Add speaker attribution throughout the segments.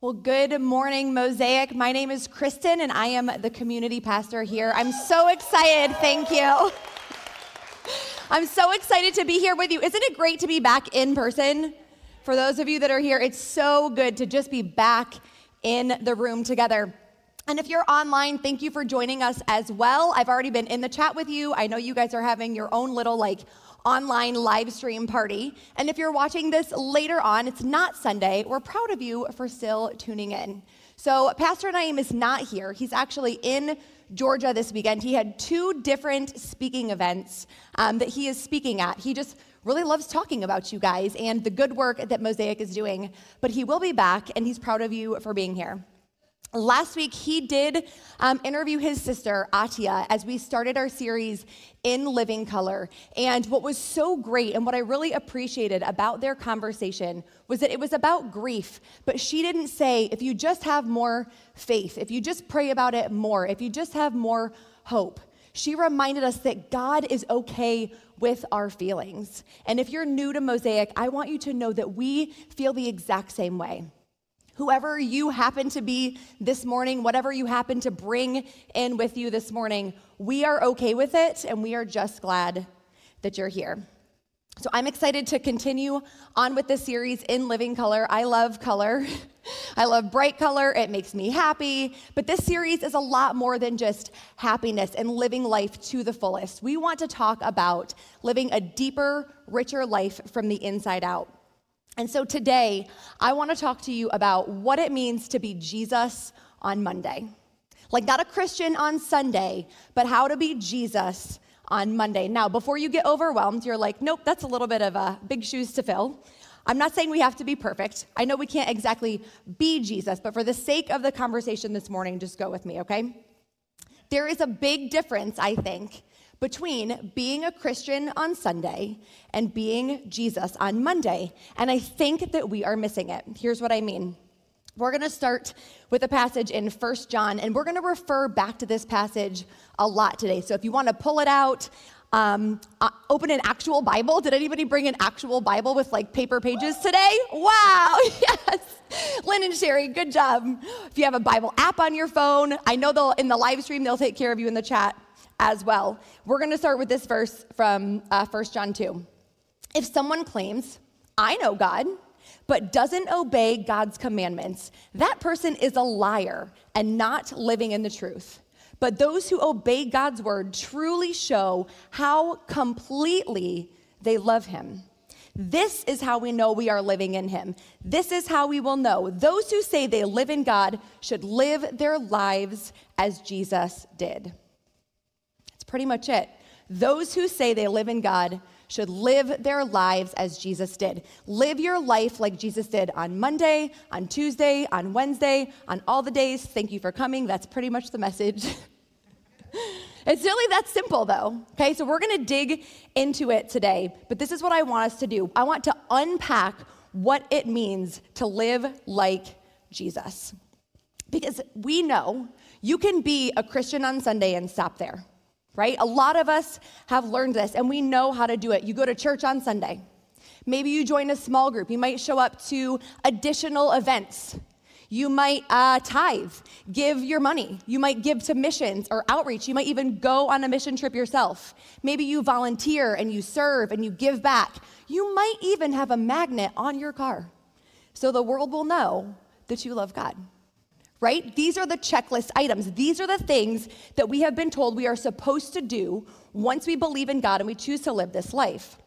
Speaker 1: Well, good morning, Mosaic. My name is Kristin, and I am the community pastor here. I'm so excited. Thank you. I'm so excited to be here with you. Isn't it great to be back in person? For those of you that are here, it's so good to just be back in the room together. And if you're online, thank you for joining us as well. I've already been in the chat with you. I know you guys are having your own little like online live stream party. And if you're watching this later on, it's not Sunday, we're proud of you for still tuning in. So, Pastor Naeem is not here. He's actually in Georgia this weekend. He had two different speaking events um, that he is speaking at. He just really loves talking about you guys and the good work that Mosaic is doing. But he will be back, and he's proud of you for being here. Last week, he did um, interview his sister, Atia, as we started our series in Living Color. And what was so great and what I really appreciated about their conversation was that it was about grief, but she didn't say, if you just have more faith, if you just pray about it more, if you just have more hope. She reminded us that God is okay with our feelings. And if you're new to Mosaic, I want you to know that we feel the exact same way. Whoever you happen to be this morning, whatever you happen to bring in with you this morning, we are okay with it and we are just glad that you're here. So I'm excited to continue on with this series in living color. I love color. I love bright color. It makes me happy. But this series is a lot more than just happiness and living life to the fullest. We want to talk about living a deeper, richer life from the inside out. And so today, I want to talk to you about what it means to be Jesus on Monday. Like, not a Christian on Sunday, but how to be Jesus on Monday. Now, before you get overwhelmed, you're like, nope, that's a little bit of a big shoes to fill. I'm not saying we have to be perfect. I know we can't exactly be Jesus, but for the sake of the conversation this morning, just go with me, okay? There is a big difference, I think, between being a Christian on Sunday and being Jesus on Monday. And I think that we are missing it. Here's what I mean. We're going to start with a passage in First John, and we're going to refer back to this passage a lot today. So if you want to pull it out, um, uh, open an actual Bible. Did anybody bring an actual Bible with like paper pages today? Wow, yes. Lynn and Sherry, good job. If you have a Bible app on your phone, I know they'll in the live stream they'll take care of you in the chat as well. We're going to start with this verse from uh, 1 John 2. If someone claims, I know God, but doesn't obey God's commandments, that person is a liar and not living in the truth. But those who obey God's word truly show how completely they love him. This is how we know we are living in him. This is how we will know. Those who say they live in God should live their lives as Jesus did pretty much it. Those who say they live in God should live their lives as Jesus did. Live your life like Jesus did on Monday, on Tuesday, on Wednesday, on all the days. Thank you for coming. That's pretty much the message. it's really that simple, though. Okay, so we're gonna dig into it today, but this is what I want us to do. I want to unpack what it means to live like Jesus. Because we know you can be a Christian on Sunday and stop there right? A lot of us have learned this and we know how to do it. You go to church on Sunday. Maybe you join a small group. You might show up to additional events. You might uh, tithe, give your money. You might give to missions or outreach. You might even go on a mission trip yourself. Maybe you volunteer and you serve and you give back. You might even have a magnet on your car so the world will know that you love God right? These are the checklist items. These are the things that we have been told we are supposed to do once we believe in God and we choose to live this life.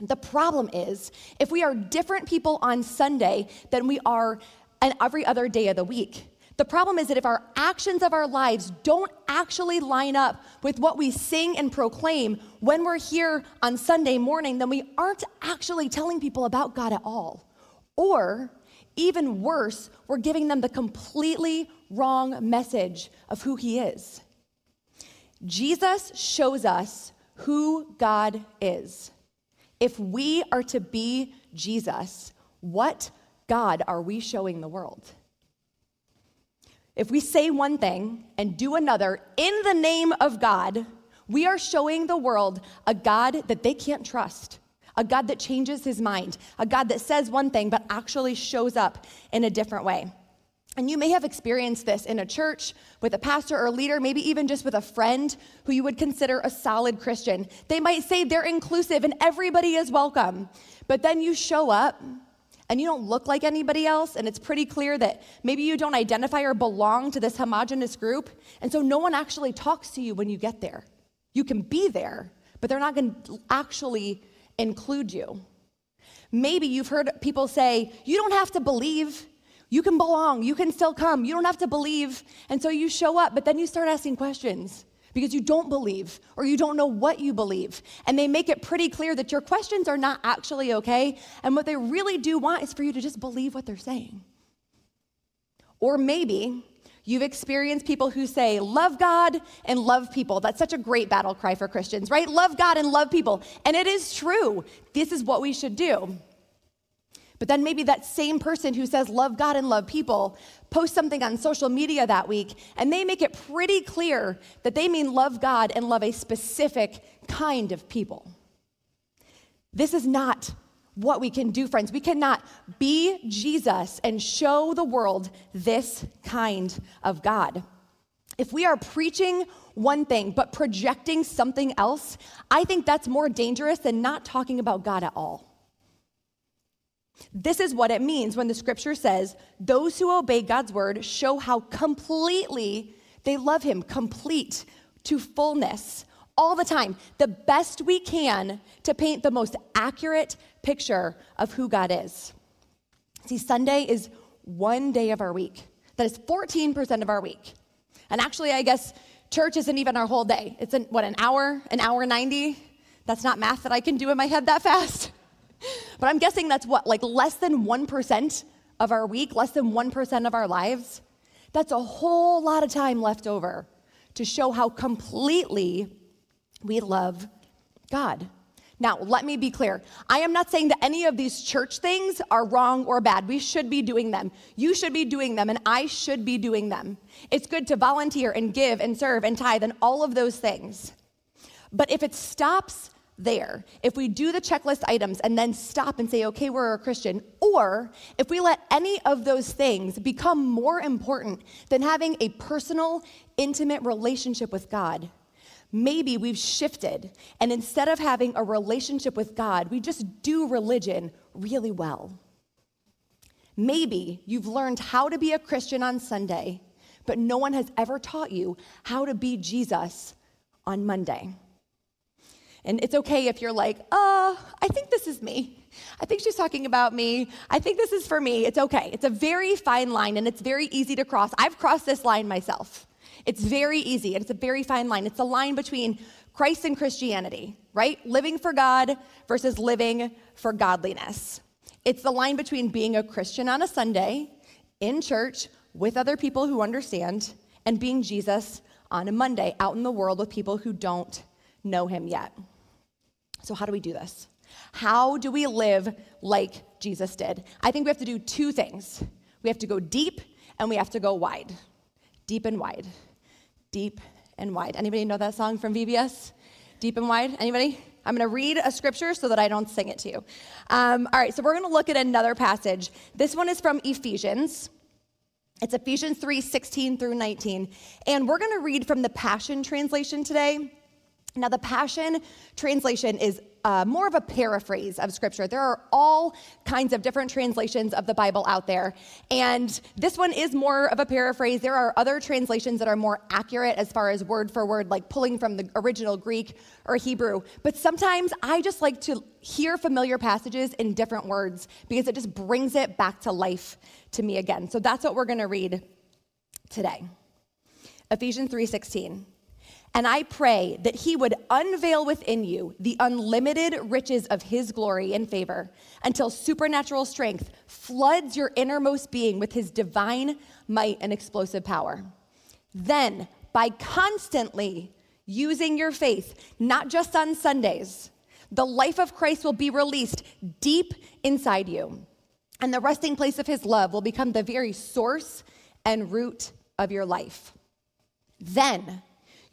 Speaker 1: The problem is, if we are different people on Sunday than we are on every other day of the week, the problem is that if our actions of our lives don't actually line up with what we sing and proclaim when we're here on Sunday morning, then we aren't actually telling people about God at all. Or, even worse, we're giving them the completely wrong message of who He is. Jesus shows us who God is. If we are to be Jesus, what God are we showing the world? If we say one thing and do another in the name of God, we are showing the world a God that they can't trust, a God that changes his mind, a God that says one thing but actually shows up in a different way. And you may have experienced this in a church with a pastor or leader, maybe even just with a friend who you would consider a solid Christian. They might say they're inclusive and everybody is welcome, but then you show up and you don't look like anybody else, and it's pretty clear that maybe you don't identify or belong to this homogenous group, and so no one actually talks to you when you get there. You can be there, but they're not going to actually include you. Maybe you've heard people say, You don't have to believe. You can belong. You can still come. You don't have to believe. And so you show up, but then you start asking questions because you don't believe or you don't know what you believe. And they make it pretty clear that your questions are not actually okay. And what they really do want is for you to just believe what they're saying. Or maybe you've experienced people who say, love God and love people. That's such a great battle cry for Christians, right? Love God and love people. And it is true. This is what we should do. But then maybe that same person who says love God and love people posts something on social media that week and they make it pretty clear that they mean love God and love a specific kind of people. This is not what we can do, friends. We cannot be Jesus and show the world this kind of God. If we are preaching one thing but projecting something else, I think that's more dangerous than not talking about God at all. This is what it means when the scripture says, Those who obey God's word show how completely they love Him, complete to fullness, all the time, the best we can to paint the most accurate picture of who God is. See, Sunday is one day of our week. That is 14% of our week. And actually, I guess church isn't even our whole day. It's an, what, an hour, an hour 90? That's not math that I can do in my head that fast. But I'm guessing that's what, like less than 1% of our week, less than 1% of our lives? That's a whole lot of time left over to show how completely we love God. Now, let me be clear. I am not saying that any of these church things are wrong or bad. We should be doing them. You should be doing them, and I should be doing them. It's good to volunteer and give and serve and tithe and all of those things. But if it stops there. If we do the checklist items and then stop and say, okay, we're a Christian, or if we let any of those things become more important than having a personal, intimate relationship with God, maybe we've shifted. And instead of having a relationship with God, we just do religion really well. Maybe you've learned how to be a Christian on Sunday, but no one has ever taught you how to be Jesus on Monday. And it's okay if you're like, oh, I think this is me. I think she's talking about me. I think this is for me. It's okay. It's a very fine line and it's very easy to cross. I've crossed this line myself. It's very easy and it's a very fine line. It's a line between Christ and Christianity, right? Living for God versus living for godliness. It's the line between being a Christian on a Sunday in church with other people who understand and being Jesus on a Monday out in the world with people who don't know him yet. So, how do we do this? How do we live like Jesus did? I think we have to do two things we have to go deep and we have to go wide. Deep and wide. Deep and wide. Anybody know that song from VBS? Deep and wide? Anybody? I'm going to read a scripture so that I don't sing it to you. Um, all right, so we're going to look at another passage. This one is from Ephesians. It's Ephesians 3 16 through 19. And we're going to read from the Passion Translation today. Now, the Passion Translation is uh, more of a paraphrase of Scripture. There are all kinds of different translations of the Bible out there, and this one is more of a paraphrase. There are other translations that are more accurate as far as word for word, like pulling from the original Greek or Hebrew. But sometimes I just like to hear familiar passages in different words because it just brings it back to life to me again. So that's what we're going to read today. Ephesians 3:16. And I pray that he would unveil within you the unlimited riches of his glory and favor until supernatural strength floods your innermost being with his divine might and explosive power. Then, by constantly using your faith, not just on Sundays, the life of Christ will be released deep inside you. And the resting place of his love will become the very source and root of your life. Then,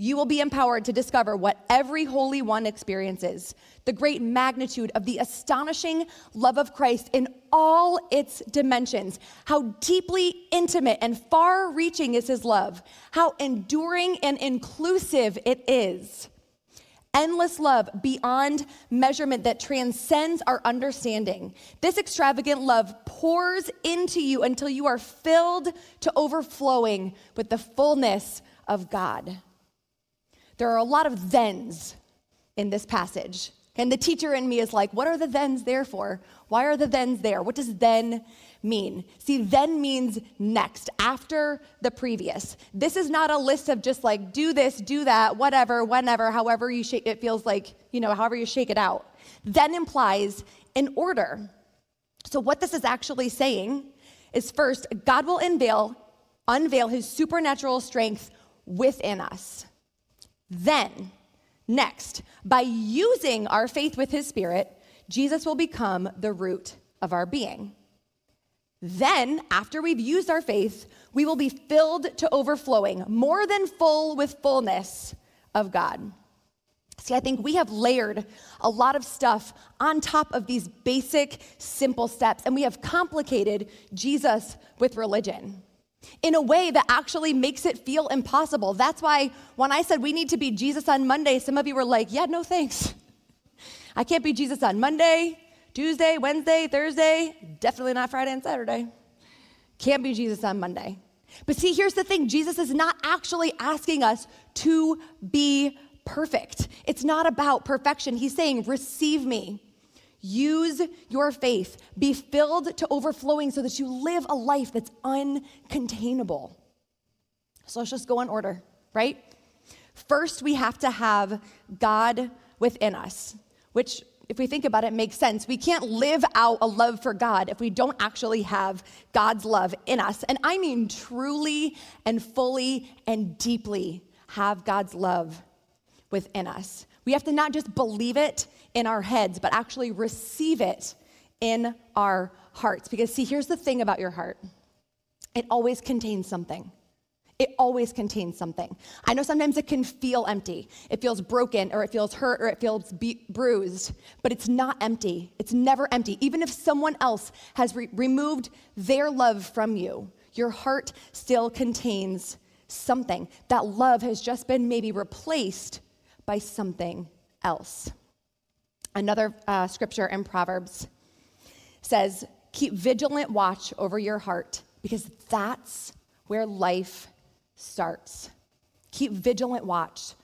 Speaker 1: you will be empowered to discover what every Holy One experiences the great magnitude of the astonishing love of Christ in all its dimensions. How deeply intimate and far reaching is His love, how enduring and inclusive it is. Endless love beyond measurement that transcends our understanding. This extravagant love pours into you until you are filled to overflowing with the fullness of God there are a lot of thens in this passage. And the teacher in me is like, what are the thens there for? Why are the thens there? What does then mean? See, then means next, after the previous. This is not a list of just like, do this, do that, whatever, whenever, however you shake it feels like, you know, however you shake it out. Then implies an order. So, what this is actually saying is first, God will unveil, unveil his supernatural strength within us. Then, next, by using our faith with his spirit, Jesus will become the root of our being. Then, after we've used our faith, we will be filled to overflowing, more than full with fullness of God. See, I think we have layered a lot of stuff on top of these basic, simple steps, and we have complicated Jesus with religion in a way that actually makes it feel impossible. That's why when I said we need to be Jesus on Monday, some of you were like, yeah, no thanks. I can't be Jesus on Monday, Tuesday, Wednesday, Thursday, definitely not Friday and Saturday. Can't be Jesus on Monday. But see, here's the thing Jesus is not actually asking us to be perfect. It's not about perfection. He's saying, receive me. Use your faith. Be filled to overflowing so that you live a life that's uncontainable. So let's just go in order, right? First, we have to have God within us, which, if we think about it, makes sense. We can't live out a love for God if we don't actually have God's love in us. And I mean truly and fully and deeply have God's love within us. We have to not just believe it in our heads, but actually receive it in our hearts. Because, see, here's the thing about your heart it always contains something. It always contains something. I know sometimes it can feel empty. It feels broken, or it feels hurt, or it feels be- bruised, but it's not empty. It's never empty. Even if someone else has re- removed their love from you, your heart still contains something. That love has just been maybe replaced by something else. Another uh, scripture in Proverbs says, Keep vigilant watch over your heart because that's where life starts. Keep vigilant watch,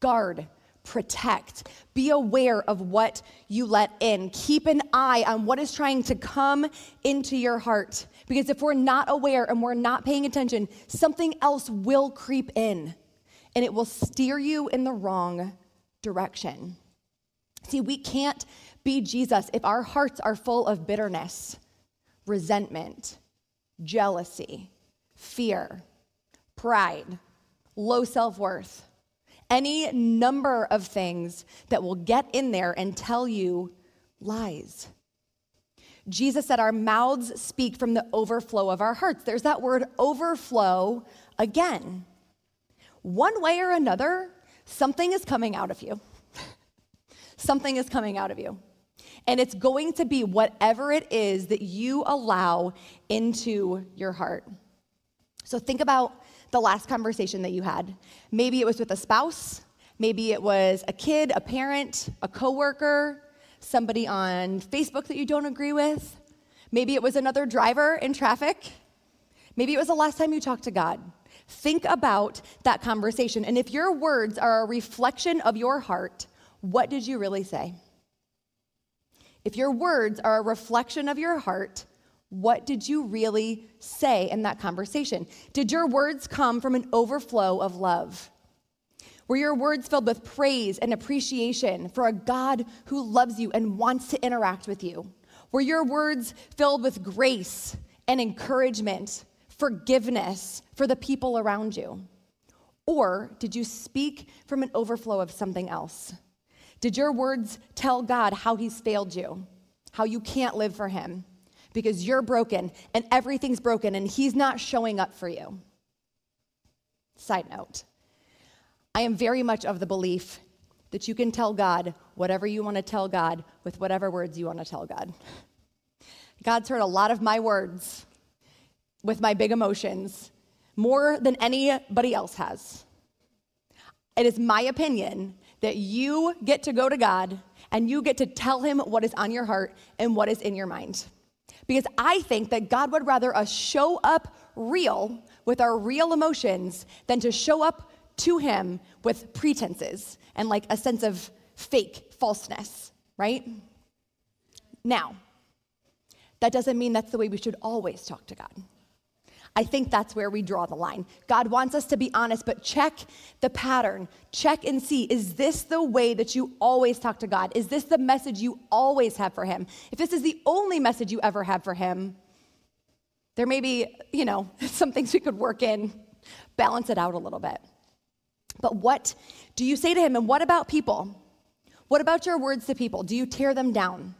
Speaker 1: guard, protect. Be aware of what you let in. Keep an eye on what is trying to come into your heart. Because if we're not aware and we're not paying attention, something else will creep in and it will steer you in the wrong direction. See, we can't be Jesus if our hearts are full of bitterness, resentment, jealousy, fear, pride, low self worth, any number of things that will get in there and tell you lies. Jesus said, Our mouths speak from the overflow of our hearts. There's that word overflow again. One way or another, something is coming out of you something is coming out of you. And it's going to be whatever it is that you allow into your heart. So think about the last conversation that you had. Maybe it was with a spouse, Maybe it was a kid, a parent, a coworker, somebody on Facebook that you don't agree with. Maybe it was another driver in traffic. Maybe it was the last time you talked to God. Think about that conversation. And if your words are a reflection of your heart, what did you really say? If your words are a reflection of your heart, what did you really say in that conversation? Did your words come from an overflow of love? Were your words filled with praise and appreciation for a God who loves you and wants to interact with you? Were your words filled with grace and encouragement, forgiveness for the people around you? Or did you speak from an overflow of something else? Did your words tell God how He's failed you, how you can't live for Him because you're broken and everything's broken and He's not showing up for you? Side note I am very much of the belief that you can tell God whatever you want to tell God with whatever words you want to tell God. God's heard a lot of my words with my big emotions more than anybody else has. It is my opinion that you get to go to God and you get to tell him what is on your heart and what is in your mind. Because I think that God would rather us show up real with our real emotions than to show up to him with pretenses and like a sense of fake falseness, right? Now, that doesn't mean that's the way we should always talk to God. I think that's where we draw the line. God wants us to be honest, but check the pattern. Check and see is this the way that you always talk to God? Is this the message you always have for Him? If this is the only message you ever have for Him, there may be, you know, some things we could work in, balance it out a little bit. But what do you say to him? And what about people? What about your words to people? Do you tear them down?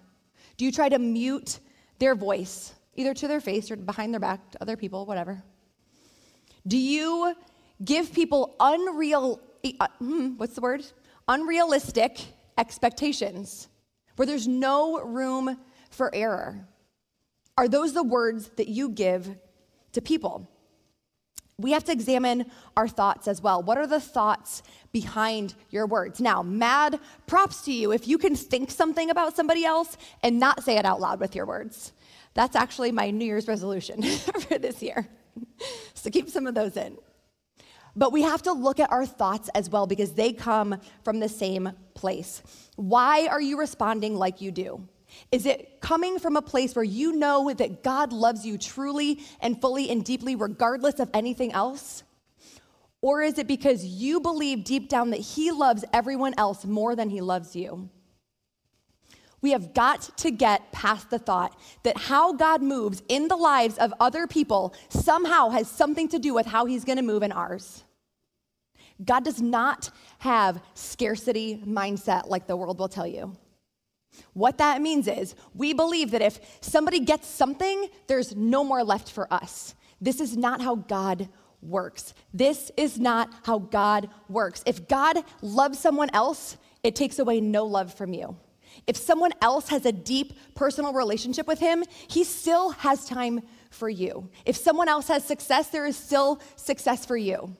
Speaker 1: Do you try to mute their voice, either to their face or behind their back to other people, whatever? Do you give people unreal, uh, hmm, what's the word? Unrealistic expectations where there's no room for error? Are those the words that you give to people? we have to examine our thoughts as well. What are the thoughts behind your words? Now, mad props to you if you can think something about somebody else and not say it out loud with your words. That's actually my New Year's resolution for this year. so keep some of those in. But we have to look at our thoughts as well because they come from the same place. Why are you responding like you do? Is it coming from a place where you know that God loves you truly and fully and deeply, regardless of anything else? Or is it because you believe deep down that He loves everyone else more than He loves you? We have got to get past the thought that how God moves in the lives of other people somehow has something to do with how He's gonna move in ours. God does not have scarcity mindset like the world will tell you. What that means is we believe that if somebody gets something, there's no more left for us. This is not how God works. This is not how God works. If God loves someone else, it takes away no love from you. If someone else has a deep personal relationship with Him, He still has time for you. If someone else has success, there is still success for you.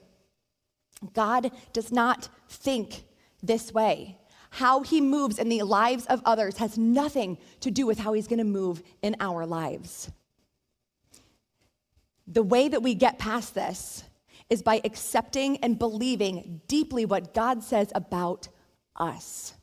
Speaker 1: God does not think this way how he moves in the lives of others has nothing to do with how he's going to move in our lives. The way that we get past this is by accepting and believing deeply what God says about us.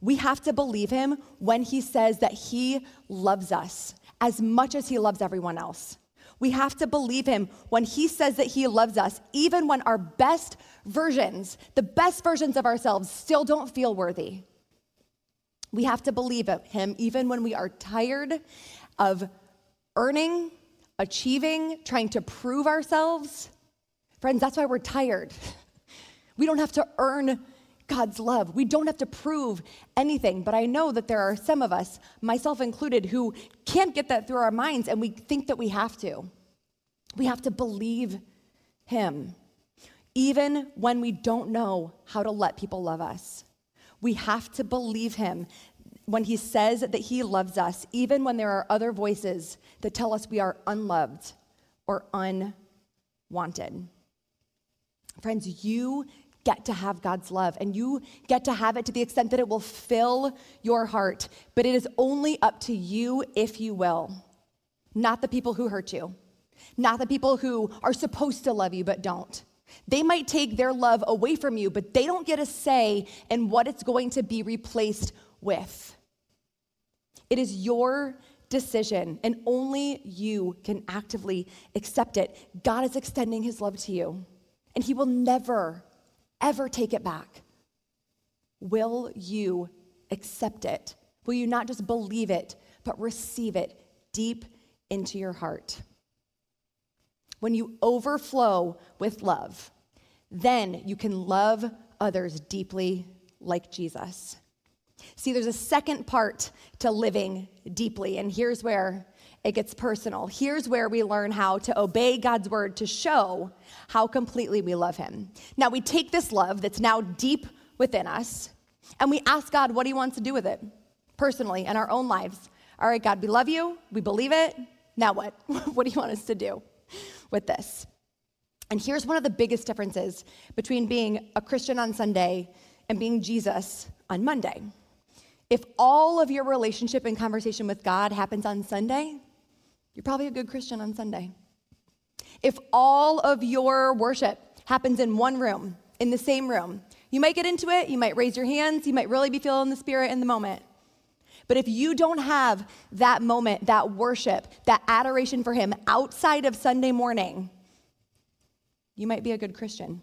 Speaker 1: We have to believe him when he says that he loves us as much as he loves everyone else. We have to believe him when he says that he loves us, even when our best versions, the best versions of ourselves, still don't feel worthy. We have to believe him even when we are tired of earning, achieving, trying to prove ourselves. Friends, that's why we're tired. We don't have to earn God's love. We don't have to prove anything. But I know that there are some of us, myself included, who can't get that through our minds and we think that we have to. We have to believe Him, even when we don't know how to let people love us. We have to believe Him when He says that He loves us, even when there are other voices that tell us we are unloved or unwanted. Friends, you get to have God's love and you get to have it to the extent that it will fill your heart. But it is only up to you if you will, not the people who hurt you, not the people who are supposed to love you but don't. They might take their love away from you, but they don't get a say in what it's going to be replaced with. It is your decision, and only you can actively accept it. God is extending his love to you, and he will never, ever take it back. Will you accept it? Will you not just believe it, but receive it deep into your heart? When you overflow with love, then you can love others deeply like Jesus. See, there's a second part to living deeply, and here's where it gets personal. Here's where we learn how to obey God's word to show how completely we love Him. Now, we take this love that's now deep within us, and we ask God what He wants to do with it personally in our own lives. All right, God, we love you, we believe it. Now what? what do you want us to do? with this. And here's one of the biggest differences between being a Christian on Sunday and being Jesus on Monday. If all of your relationship and conversation with God happens on Sunday, you're probably a good Christian on Sunday. If all of your worship happens in one room, in the same room, you might get into it, you might raise your hands, you might really be feeling the spirit in the moment. But if you don't have that moment, that worship, that adoration for Him outside of Sunday morning, you might be a good Christian.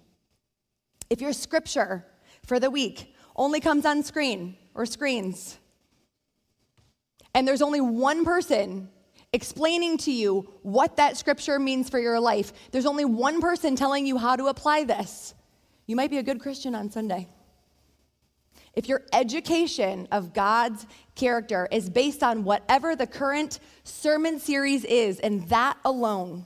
Speaker 1: If your scripture for the week only comes on screen or screens, and there's only one person explaining to you what that scripture means for your life, there's only one person telling you how to apply this, you might be a good Christian on Sunday. If your education of God's character is based on whatever the current sermon series is, and that alone,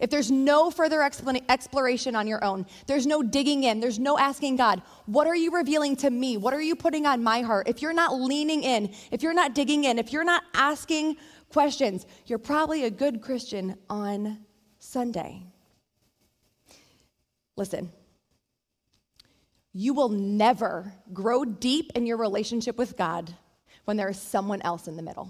Speaker 1: if there's no further exploration on your own, there's no digging in, there's no asking God, what are you revealing to me? What are you putting on my heart? If you're not leaning in, if you're not digging in, if you're not asking questions, you're probably a good Christian on Sunday. Listen, you will never grow deep in your relationship with God when there is someone else in the middle.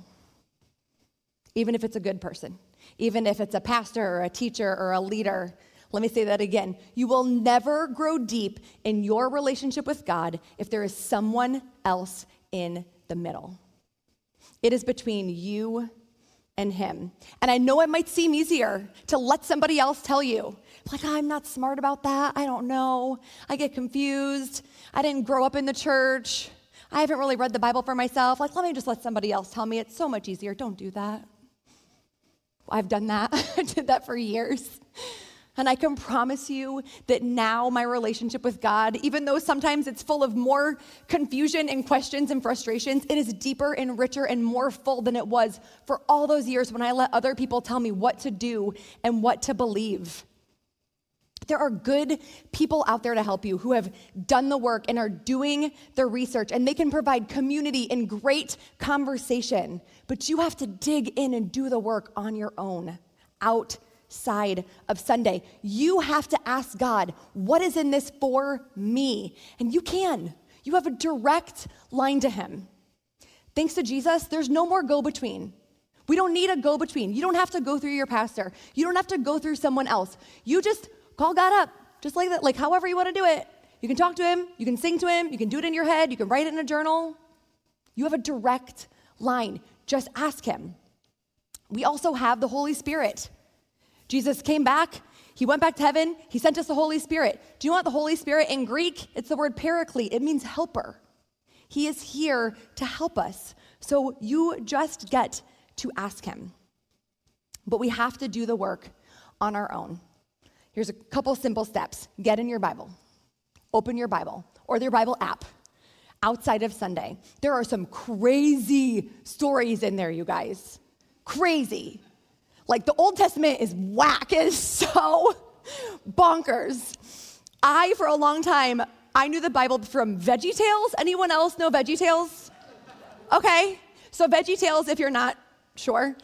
Speaker 1: Even if it's a good person, even if it's a pastor or a teacher or a leader. Let me say that again. You will never grow deep in your relationship with God if there is someone else in the middle. It is between you and Him. And I know it might seem easier to let somebody else tell you, like, I'm not smart about that. I don't know. I get confused. I didn't grow up in the church. I haven't really read the Bible for myself. Like, let me just let somebody else tell me. It's so much easier. Don't do that. I've done that. I did that for years. And I can promise you that now my relationship with God, even though sometimes it's full of more confusion and questions and frustrations, it is deeper and richer and more full than it was for all those years when I let other people tell me what to do and what to believe. There are good people out there to help you who have done the work and are doing the research, and they can provide community and great conversation. But you have to dig in and do the work on your own outside of Sunday. You have to ask God, what is in this for me? And you can. You have a direct line to Him. Thanks to Jesus, there's no more go between. We don't need a go between. You don't have to go through your pastor. You don't have to go through someone else. You just Call God up, just like that, like however you want to do it. You can talk to Him, you can sing to Him, you can do it in your head, you can write it in a journal. You have a direct line. Just ask Him. We also have the Holy Spirit. Jesus came back, He went back to heaven, He sent us the Holy Spirit. Do you want the Holy Spirit in Greek? It's the word paraclete, it means helper. He is here to help us. So you just get to ask Him. But we have to do the work on our own. Here's a couple simple steps get in your Bible, open your Bible or your Bible app outside of Sunday. There are some crazy stories in there, you guys. Crazy. Like the Old Testament is whack, it is so bonkers. I, for a long time, I knew the Bible from Veggie Tales. Anyone else know Veggie Tales? Okay, so Veggie Tales, if you're not sure,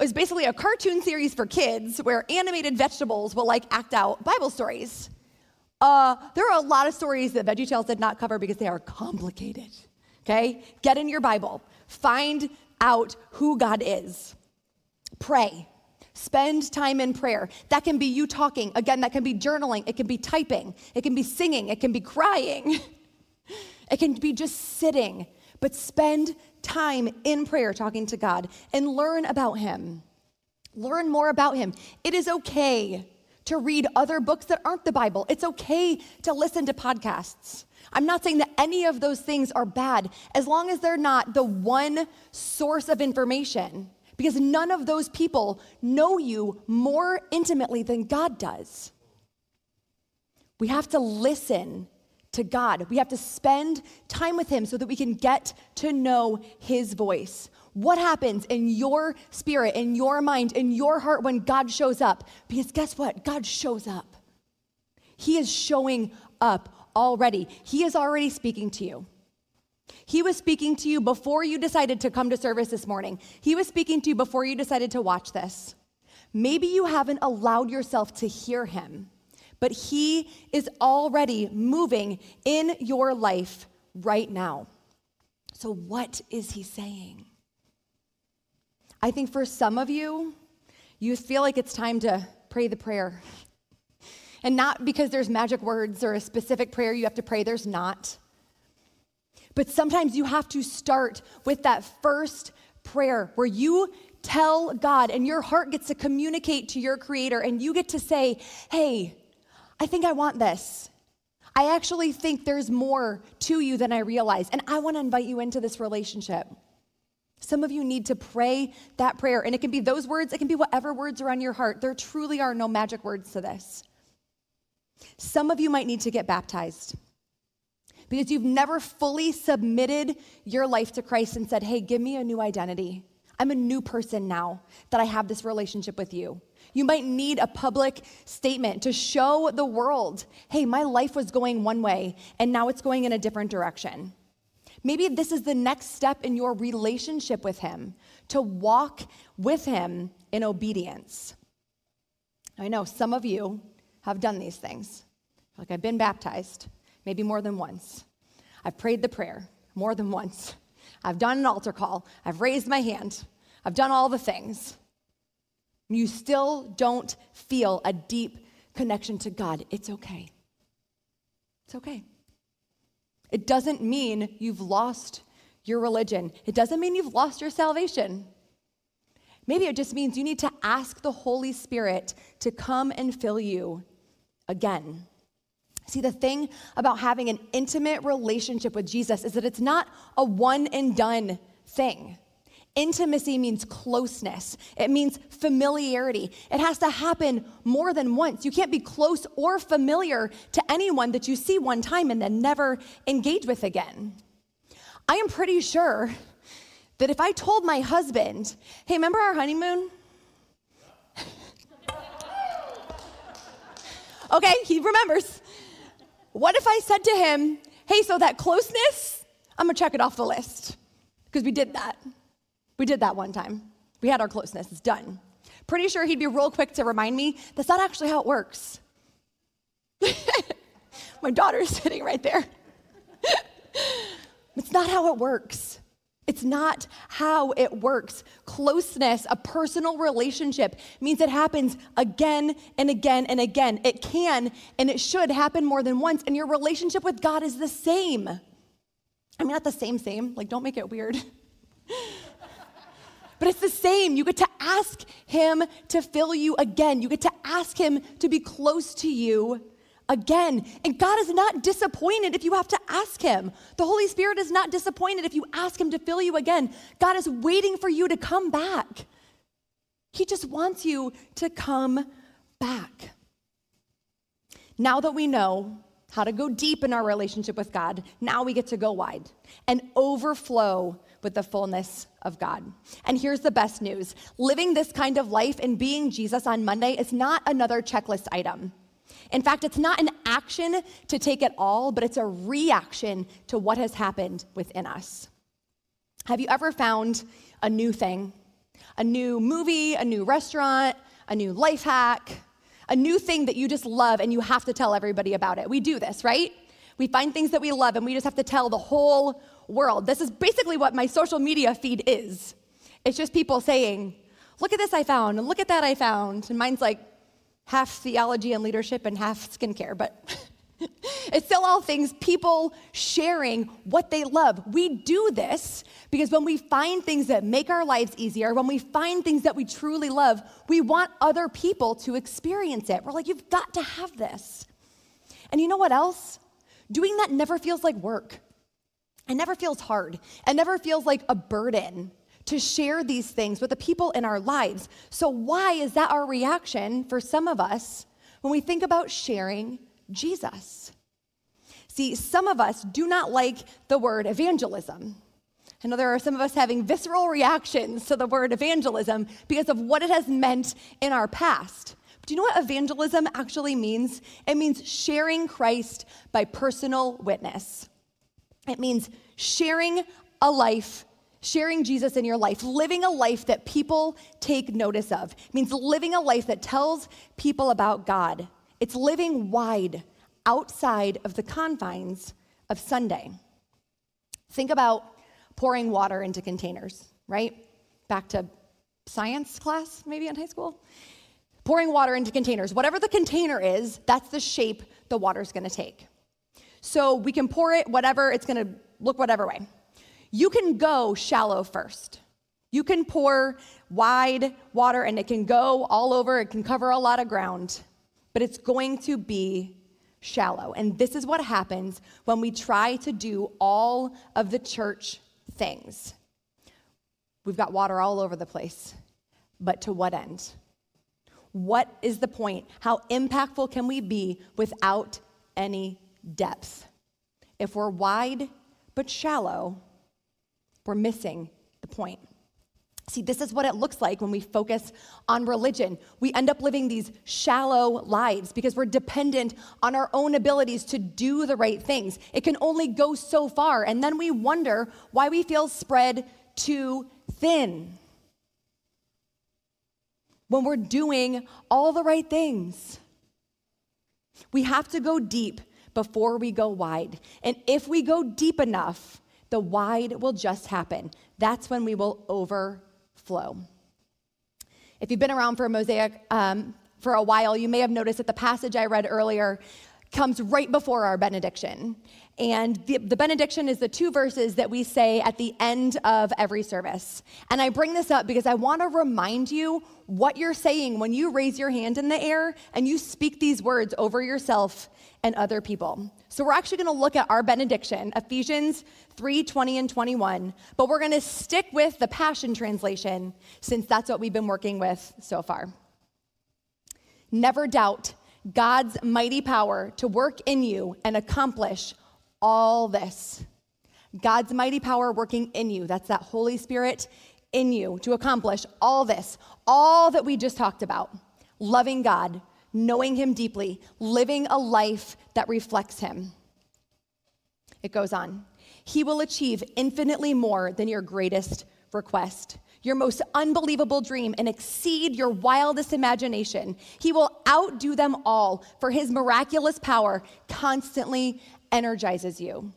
Speaker 1: is basically a cartoon series for kids where animated vegetables will like act out Bible stories. Uh, there are a lot of stories that VeggieTales did not cover because they are complicated. Okay? Get in your Bible, find out who God is, pray. Spend time in prayer. That can be you talking. Again, that can be journaling. It can be typing. It can be singing. It can be crying. It can be just sitting. But spend time in prayer talking to God and learn about Him. Learn more about Him. It is okay to read other books that aren't the Bible. It's okay to listen to podcasts. I'm not saying that any of those things are bad as long as they're not the one source of information, because none of those people know you more intimately than God does. We have to listen to God. We have to spend time with Him so that we can get to know His voice. What happens in your spirit, in your mind, in your heart when God shows up? Because guess what? God shows up. He is showing up already. He is already speaking to you. He was speaking to you before you decided to come to service this morning. He was speaking to you before you decided to watch this. Maybe you haven't allowed yourself to hear him, but he is already moving in your life right now. So, what is he saying? I think for some of you, you feel like it's time to pray the prayer. And not because there's magic words or a specific prayer you have to pray, there's not. But sometimes you have to start with that first prayer where you tell God and your heart gets to communicate to your creator and you get to say, Hey, I think I want this. I actually think there's more to you than I realize, and I want to invite you into this relationship. Some of you need to pray that prayer, and it can be those words, it can be whatever words are on your heart. There truly are no magic words to this. Some of you might need to get baptized because you've never fully submitted your life to Christ and said, Hey, give me a new identity. I'm a new person now that I have this relationship with you. You might need a public statement to show the world, hey, my life was going one way and now it's going in a different direction. Maybe this is the next step in your relationship with Him to walk with Him in obedience. I know some of you have done these things. Like I've been baptized, maybe more than once. I've prayed the prayer more than once. I've done an altar call. I've raised my hand. I've done all the things. You still don't feel a deep connection to God. It's okay. It's okay. It doesn't mean you've lost your religion, it doesn't mean you've lost your salvation. Maybe it just means you need to ask the Holy Spirit to come and fill you again. See, the thing about having an intimate relationship with Jesus is that it's not a one and done thing. Intimacy means closeness. It means familiarity. It has to happen more than once. You can't be close or familiar to anyone that you see one time and then never engage with again. I am pretty sure that if I told my husband, hey, remember our honeymoon? okay, he remembers. What if I said to him, hey, so that closeness, I'm gonna check it off the list because we did that. We did that one time. We had our closeness, it's done. Pretty sure he'd be real quick to remind me that's not actually how it works. My daughter's sitting right there. it's not how it works. It's not how it works. Closeness, a personal relationship, means it happens again and again and again. It can and it should happen more than once, and your relationship with God is the same. I mean, not the same, same, like, don't make it weird. But it's the same. You get to ask Him to fill you again. You get to ask Him to be close to you again. And God is not disappointed if you have to ask Him. The Holy Spirit is not disappointed if you ask Him to fill you again. God is waiting for you to come back. He just wants you to come back. Now that we know how to go deep in our relationship with God, now we get to go wide and overflow with the fullness of God. And here's the best news living this kind of life and being Jesus on Monday is not another checklist item. In fact, it's not an action to take it all, but it's a reaction to what has happened within us. Have you ever found a new thing? A new movie, a new restaurant, a new life hack, a new thing that you just love and you have to tell everybody about it. We do this, right? We find things that we love and we just have to tell the whole world. This is basically what my social media feed is. It's just people saying, Look at this I found, look at that I found. And mine's like half theology and leadership and half skincare, but it's still all things people sharing what they love. We do this because when we find things that make our lives easier, when we find things that we truly love, we want other people to experience it. We're like, You've got to have this. And you know what else? Doing that never feels like work. It never feels hard. It never feels like a burden to share these things with the people in our lives. So, why is that our reaction for some of us when we think about sharing Jesus? See, some of us do not like the word evangelism. I know there are some of us having visceral reactions to the word evangelism because of what it has meant in our past. Do you know what evangelism actually means? It means sharing Christ by personal witness. It means sharing a life, sharing Jesus in your life, living a life that people take notice of. Means living a life that tells people about God. It's living wide outside of the confines of Sunday. Think about pouring water into containers, right? Back to science class, maybe in high school pouring water into containers. Whatever the container is, that's the shape the water's gonna take. So we can pour it whatever, it's gonna look whatever way. You can go shallow first. You can pour wide water and it can go all over, it can cover a lot of ground, but it's going to be shallow. And this is what happens when we try to do all of the church things. We've got water all over the place, but to what end? What is the point? How impactful can we be without any depth? If we're wide but shallow, we're missing the point. See, this is what it looks like when we focus on religion. We end up living these shallow lives because we're dependent on our own abilities to do the right things. It can only go so far, and then we wonder why we feel spread too thin when we're doing all the right things. We have to go deep before we go wide. And if we go deep enough, the wide will just happen. That's when we will overflow. If you've been around for a mosaic um, for a while, you may have noticed that the passage I read earlier comes right before our benediction. And the, the, benediction is the two verses that we say at the end of every service. And I bring this up because I want to remind you what you're saying when you raise your hand in the air and you speak these words over yourself and other people. So we're actually going to look at our benediction, Ephesians 3 20 and 21, but we're going to stick with the Passion Translation since that's what we've been working with so far. Never doubt God's mighty power to work in you and accomplish all this. God's mighty power working in you. That's that Holy Spirit in you to accomplish all this, all that we just talked about. Loving God, knowing Him deeply, living a life that reflects Him. It goes on. He will achieve infinitely more than your greatest request, your most unbelievable dream, and exceed your wildest imagination. He will outdo them all, for his miraculous power constantly energizes you.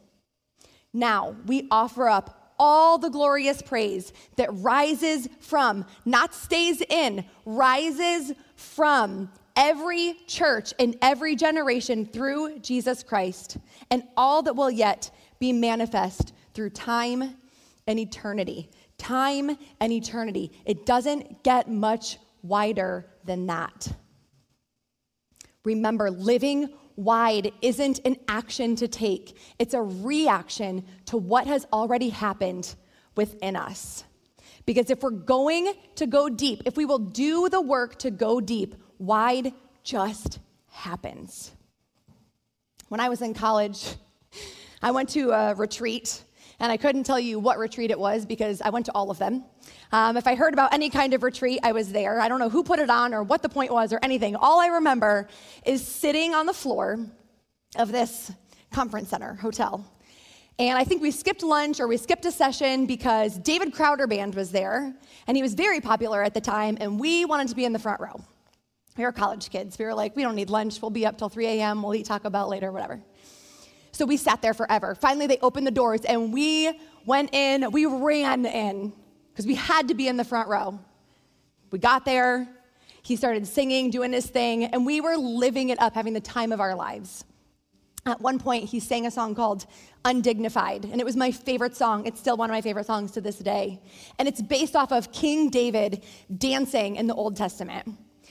Speaker 1: Now, we offer up all the glorious praise that rises from, not stays in, rises from every church in every generation through Jesus Christ, and all that will yet be manifest through time and eternity. Time and eternity. It doesn't get much wider than that. Remember, living wide isn't an action to take, it's a reaction to what has already happened within us. Because if we're going to go deep, if we will do the work to go deep, wide just happens. When I was in college, I went to a retreat and I couldn't tell you what retreat it was because I went to all of them. Um, if I heard about any kind of retreat, I was there. I don't know who put it on or what the point was or anything. All I remember is sitting on the floor of this conference center hotel. And I think we skipped lunch or we skipped a session because David Crowder Band was there, and he was very popular at the time, and we wanted to be in the front row. We were college kids. We were like, we don't need lunch. We'll be up till 3 a.m. We'll eat Taco Bell later, whatever. So we sat there forever. Finally, they opened the doors and we went in. We ran in because we had to be in the front row. We got there. He started singing, doing his thing, and we were living it up, having the time of our lives. At one point, he sang a song called Undignified, and it was my favorite song. It's still one of my favorite songs to this day. And it's based off of King David dancing in the Old Testament.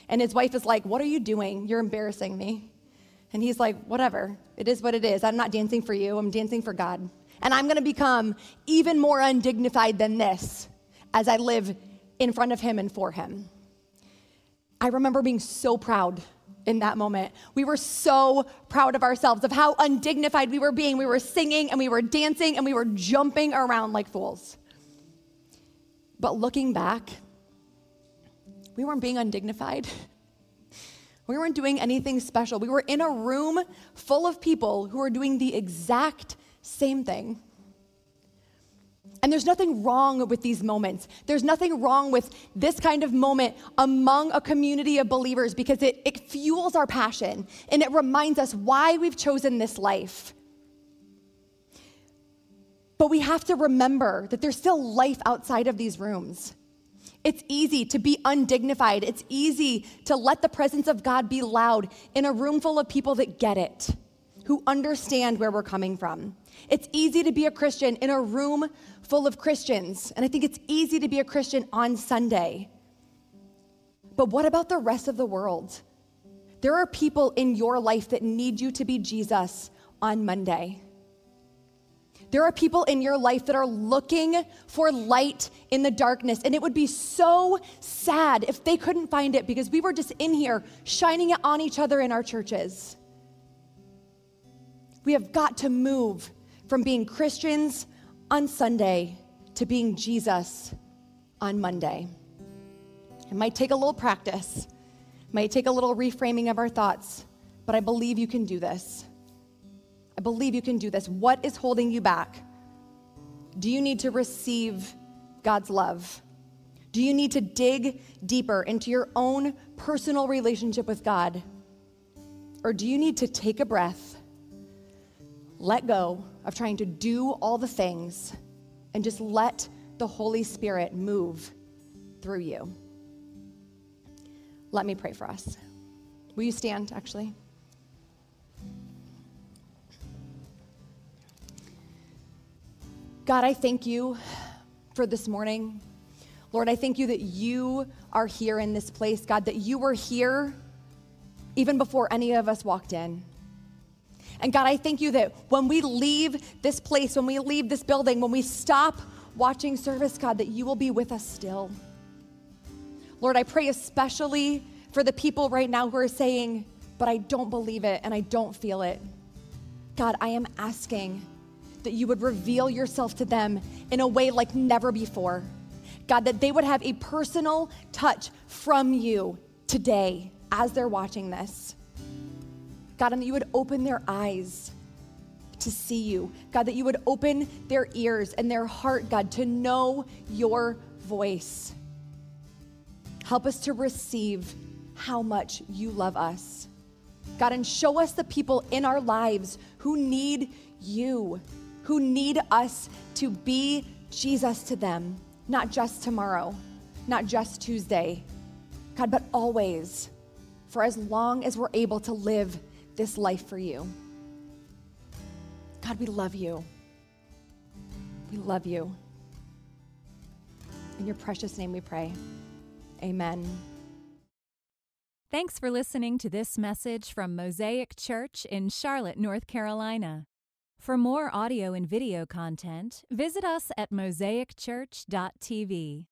Speaker 1: And his wife is like, What are you doing? You're embarrassing me. And he's like, Whatever. It is what it is. I'm not dancing for you, I'm dancing for God. And I'm gonna become even more undignified than this as I live in front of him and for him. I remember being so proud in that moment. We were so proud of ourselves, of how undignified we were being. We were singing and we were dancing and we were jumping around like fools. But looking back, we weren't being undignified. We weren't doing anything special. We were in a room full of people who were doing the exact same thing. And there's nothing wrong with these moments. There's nothing wrong with this kind of moment among a community of believers because it, it fuels our passion and it reminds us why we've chosen this life. But we have to remember that there's still life outside of these rooms. It's easy to be undignified. It's easy to let the presence of God be loud in a room full of people that get it, who understand where we're coming from. It's easy to be a Christian in a room full of Christians, and I think it's easy to be a Christian on Sunday. But what about the rest of the world? There are people in your life that need you to be Jesus on Monday. There are people in your life that are looking for light in the darkness, and it would be so sad if they couldn't find it because we were just in here shining it on each other in our churches. We have got to move from being Christians on Sunday to being Jesus on Monday. It might take a little practice, might take a little reframing of our thoughts, but I believe you can do this. I believe you can do this. What is holding you back? Do you need to receive God's love? Do you need to dig deeper into your own personal relationship with God? Or do you need to take a breath, let go, of trying to do all the things and just let the Holy Spirit move through you. Let me pray for us. Will you stand, actually? God, I thank you for this morning. Lord, I thank you that you are here in this place, God, that you were here even before any of us walked in. And God, I thank you that when we leave this place, when we leave this building, when we stop watching service, God, that you will be with us still. Lord, I pray especially for the people right now who are saying, but I don't believe it and I don't feel it. God, I am asking that you would reveal yourself to them in a way like never before. God, that they would have a personal touch from you today as they're watching this. God, and that you would open their eyes to see you. God, that you would open their ears and their heart, God, to know your voice. Help us to receive how much you love us. God, and show us the people in our lives who need you, who need us to be Jesus to them, not just tomorrow, not just Tuesday, God, but always, for as long as we're able to live this life for you. God, we love you. We love you. In your precious name we pray. Amen.
Speaker 2: Thanks for listening to this message from Mosaic Church in Charlotte, North Carolina. For more audio and video content, visit us at mosaicchurch.tv.